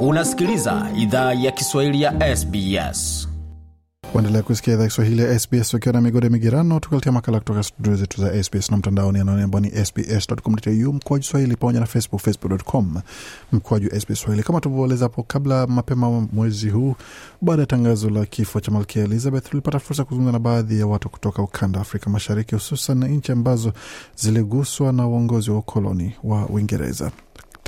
Unasikiliza idhaa ya Kiswahili ya SBS. Waendelea kusikia idhaa Kiswahili ya SBS ukiwa na migode migerano, tukaletia makala kutoka studio zetu za SBS na mtandaoni anaone ambao ni sbs.com.au mkoaju swahili pamoja na Facebook, facebook.com mkoaju SBS Swahili. Kama tulivyoeleza hapo kabla, mapema mwezi huu, baada ya tangazo la kifo cha Malkia Elizabeth, tulipata fursa kuzungumza na baadhi ya watu kutoka ukanda Afrika Mashariki, hususan nchi ambazo ziliguswa na uongozi wa ukoloni wa Uingereza.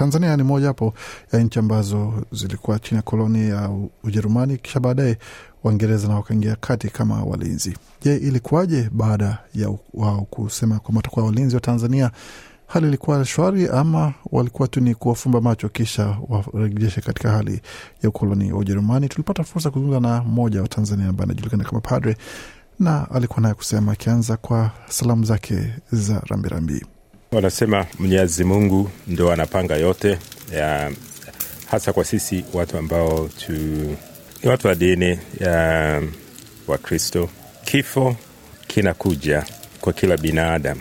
Tanzania ni moja hapo ya nchi ambazo zilikuwa chini ya koloni ya Ujerumani, kisha baadaye Waingereza na wakaingia kati kama walinzi. Je, ilikuwaje baada ya wao kusema kwamba watakuwa walinzi wa Tanzania? Hali ilikuwa shwari ama walikuwa tu ni kuwafumba macho kisha warejeshe katika hali ya ukoloni wa Ujerumani? Tulipata fursa kuzungumza na mmoja wa Tanzania ambaye anajulikana kama Padre na alikuwa naye kusema, akianza kwa salamu zake za rambirambi. Wanasema Mwenyezi Mungu ndo anapanga yote ya, hasa kwa sisi watu ambao tu, ni watu wa dini ya Wakristo. Kifo kinakuja kwa kila binadamu.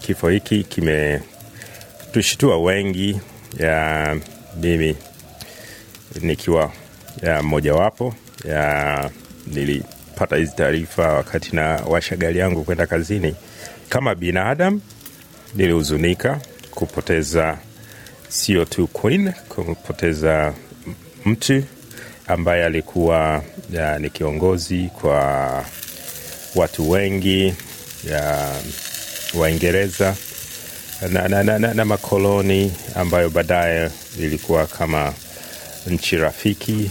Kifo hiki kimetushitua wengi, ya mimi nikiwa mmojawapo nilipata hizi taarifa wakati na washa gari yangu kwenda kazini kama binadamu nilihuzunika kupoteza sio tu Queen, kupoteza mtu ambaye alikuwa ya, ni kiongozi kwa watu wengi ya Waingereza na, na, na, na, na makoloni ambayo baadaye ilikuwa kama nchi rafiki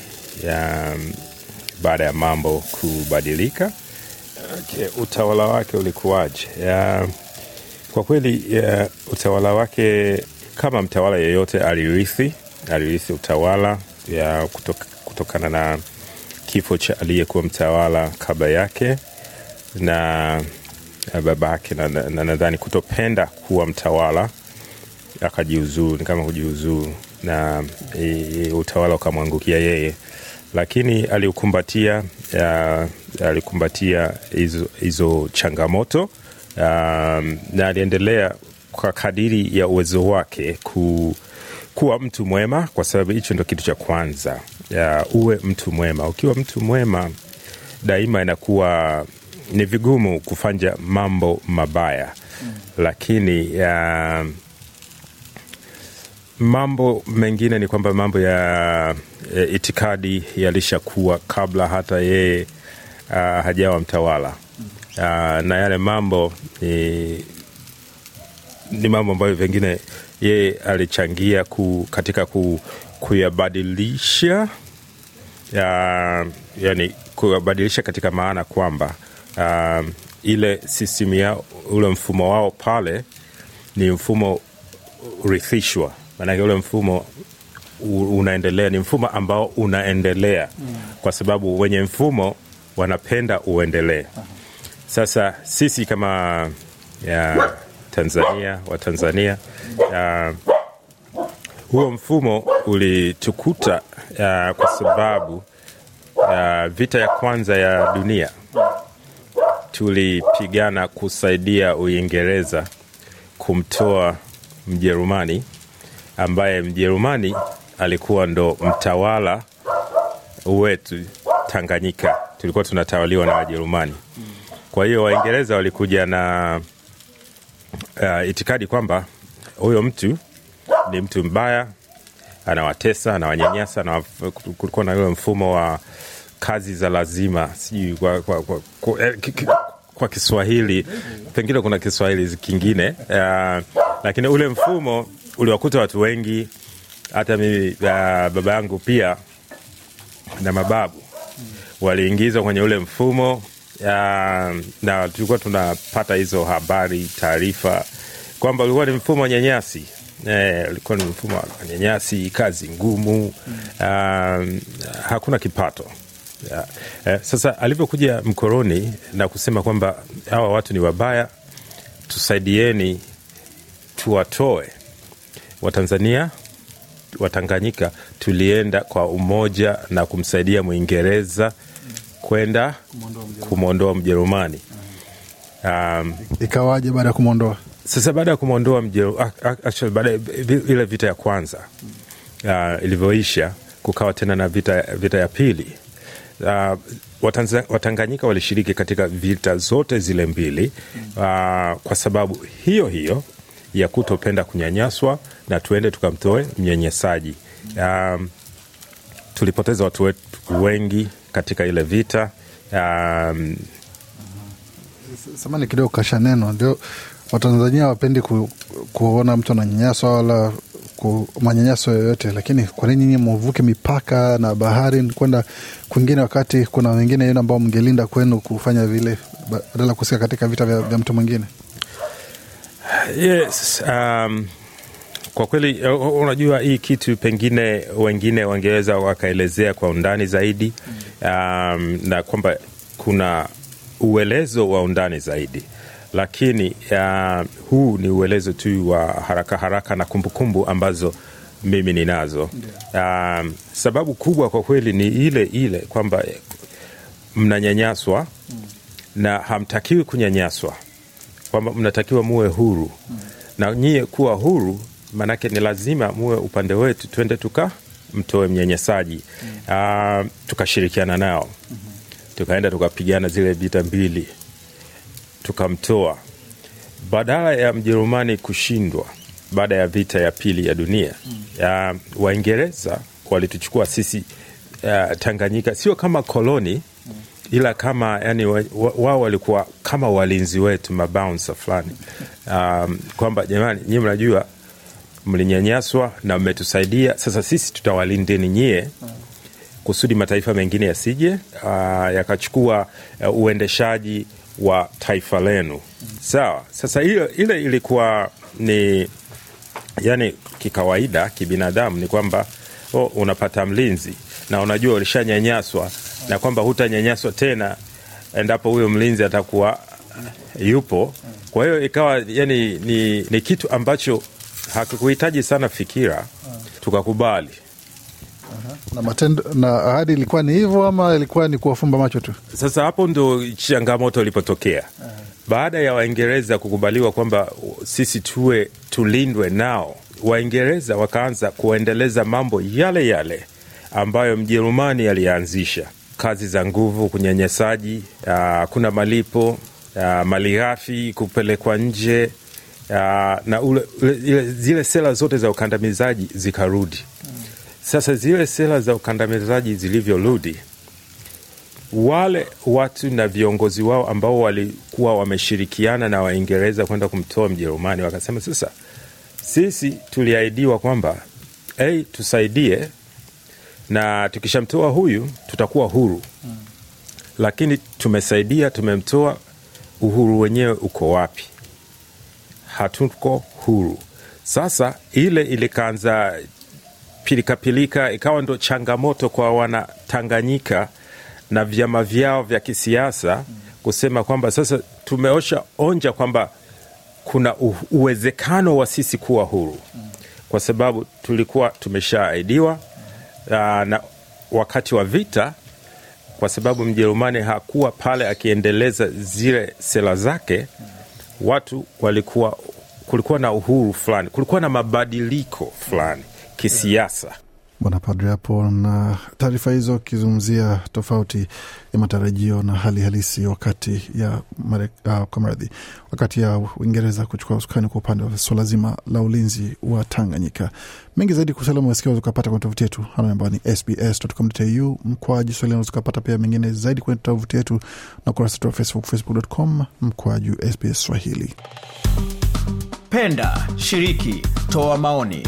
baada ya mambo kubadilika. Okay, utawala wake ulikuwaje? Kwa kweli ya, utawala wake kama mtawala yeyote alirithi alirithi utawala ya kutoka, kutokana na kifo cha aliyekuwa mtawala kabla yake na babake, na nadhani na, na, kutopenda kuwa mtawala akajiuzuru, ni kama kujiuzuru na e, utawala ukamwangukia yeye lakini aliukumbatia alikumbatia hizo, changamoto um, na aliendelea kwa kadiri ya uwezo wake ku, kuwa mtu mwema, kwa sababu hicho ndo kitu cha kwanza Uh, uwe mtu mwema. Ukiwa mtu mwema daima inakuwa ni vigumu kufanya mambo mabaya mm. Lakini ya, mambo mengine ni kwamba mambo ya e, itikadi yalishakuwa kabla hata yeye uh, hajawa mtawala. A, na yale mambo ni, ni mambo ambayo pengine yeye alichangia ku, katika ku, kuyabadilisha ya, yani kuyabadilisha katika maana kwamba uh, ile system yao ule mfumo wao pale ni mfumo urithishwa maanake ule mfumo unaendelea, ni mfumo ambao unaendelea mm. kwa sababu wenye mfumo wanapenda uendelee. Sasa sisi kama ya Tanzania wa Tanzania ya, huo mfumo ulitukuta ya, kwa sababu ya, vita ya kwanza ya dunia tulipigana kusaidia Uingereza kumtoa Mjerumani ambaye Mjerumani alikuwa ndo mtawala wetu Tanganyika, tulikuwa tunatawaliwa na Wajerumani. Kwa hiyo Waingereza walikuja na uh, itikadi kwamba huyo mtu ni mtu mbaya, anawatesa, anawanyanyasa, na kulikuwa na ule mfumo wa kazi za lazima, sijui kwa, kwa, kwa, kwa, eh, kwa Kiswahili pengine kuna Kiswahili kingine uh, lakini ule mfumo uliwakuta watu wengi, hata mimi uh, baba yangu pia na mababu waliingizwa kwenye ule mfumo ya, na tulikuwa tunapata hizo habari, taarifa kwamba ulikuwa ni mfumo wa nyanyasi. Eh, ulikuwa ni mfumo wa nyanyasi, kazi ngumu um, hakuna kipato. Yeah. Eh, sasa alivyokuja mkoroni na kusema kwamba hawa watu ni wabaya, tusaidieni tuwatoe Watanzania Watanganyika, tulienda kwa umoja na kumsaidia Mwingereza kwenda kumwondoa Mjerumani. Um, Ikawaje baada ya kumwondoa? sasa baada ya kumwondoa baada ile vita ya kwanza uh, ilivyoisha kukawa tena na vita, vita ya pili uh, Watanza, Watanganyika walishiriki katika vita zote zile mbili uh, kwa sababu hiyo hiyo ya kutopenda kunyanyaswa na tuende tukamtoe mnyanyasaji. Um, tulipoteza watu wetu wengi katika ile vita. Um, samani kidogo kasha neno. Ndio watanzania wapendi ku, kuona mtu ananyanyaswa wala manyanyaso yoyote. Lakini kwa nini nyinyi muvuke mipaka na bahari kwenda kwingine wakati kuna wengine yenu ambao mngelinda kwenu kufanya vile badala kusika katika vita vya, vya mtu mwingine yes, um, kwa kweli unajua hii kitu pengine wengine wangeweza wakaelezea kwa undani zaidi um, na kwamba kuna uelezo wa undani zaidi. Lakini uh, huu ni uelezo tu wa haraka haraka na kumbukumbu kumbu ambazo mimi ninazo. Um, sababu kubwa kwa kweli ni ile ile kwamba mnanyanyaswa na hamtakiwi kunyanyaswa kwamba mnatakiwa muwe huru. Na nyie kuwa huru maanake ni lazima muwe upande wetu twende tuka mtoe mnyanyasaji uh, tukashirikiana nao. Tukaenda tukapigana zile vita mbili tukamtoa. Badala ya mjerumani kushindwa baada ya vita ya pili ya dunia uh, waingereza walituchukua sisi uh, tanganyika. Sio kama koloni ila kama yani wao wa, wa walikuwa kama walinzi wetu mabounsa fulani. Um, kwamba jamani nyie mnajua mlinyanyaswa na mmetusaidia. Sasa sisi tutawalindeni nyie kusudi mataifa mengine yasije uh, yakachukua uh, uendeshaji wa taifa lenu. Sawa. Sasa ile, ile ilikuwa ni yani kikawaida kibinadamu ni kwamba oh, unapata mlinzi na unajua ulishanyanyaswa na kwamba hutanyanyaswa tena endapo huyo mlinzi atakuwa yupo. Kwa hiyo ikawa yani ni, ni kitu ambacho hakikuhitaji sana fikira tukakubali. Na matendo na ahadi ilikuwa ni hivyo ama ilikuwa ni kuwafumba macho tu? Sasa hapo ndo changamoto ilipotokea. Baada ya waingereza kukubaliwa kwamba sisi tuwe tulindwe nao waingereza wakaanza kuendeleza mambo yale yale ambayo mjerumani alianzisha kazi za nguvu kunyanyasaji hakuna malipo uh, mali ghafi kupelekwa nje uh, na ule, ule, zile sera zote za ukandamizaji zikarudi. Sasa zile sera za ukandamizaji zilivyorudi wale watu na viongozi wao ambao walikuwa wameshirikiana na waingereza kwenda kumtoa mjerumani wakasema sasa sisi tuliahidiwa kwamba hey, tusaidie na tukishamtoa huyu tutakuwa huru. Mm. lakini tumesaidia tumemtoa uhuru wenyewe uko wapi? Hatuko huru. Sasa ile ilikaanza pilikapilika ikawa ndo changamoto kwa wanatanganyika na vyama vyao vya kisiasa kusema kwamba sasa tumeosha onja kwamba kuna uwezekano wa sisi kuwa huru. Kwa sababu tulikuwa tumeshaahidiwa na wakati wa vita kwa sababu mjerumani hakuwa pale akiendeleza zile sera zake watu walikuwa kulikuwa na uhuru fulani kulikuwa na mabadiliko fulani kisiasa bwana padre hapo na taarifa hizo akizungumzia tofauti ya matarajio na hali halisi wakati ya uh, kwa mradhi wakati ya uingereza kuchukua usukani kwa upande wa swala zima la ulinzi wa tanganyika. Mengi zaidi kusalia umesikia ukapata kwenye tovuti yetu ambayo ni sbs.com.au mkwaju swali ukapata pia mengine zaidi kwenye tovuti yetu na ukurasa wetu wa facebook facebook.com mkwaju sbs swahili. Penda shiriki toa maoni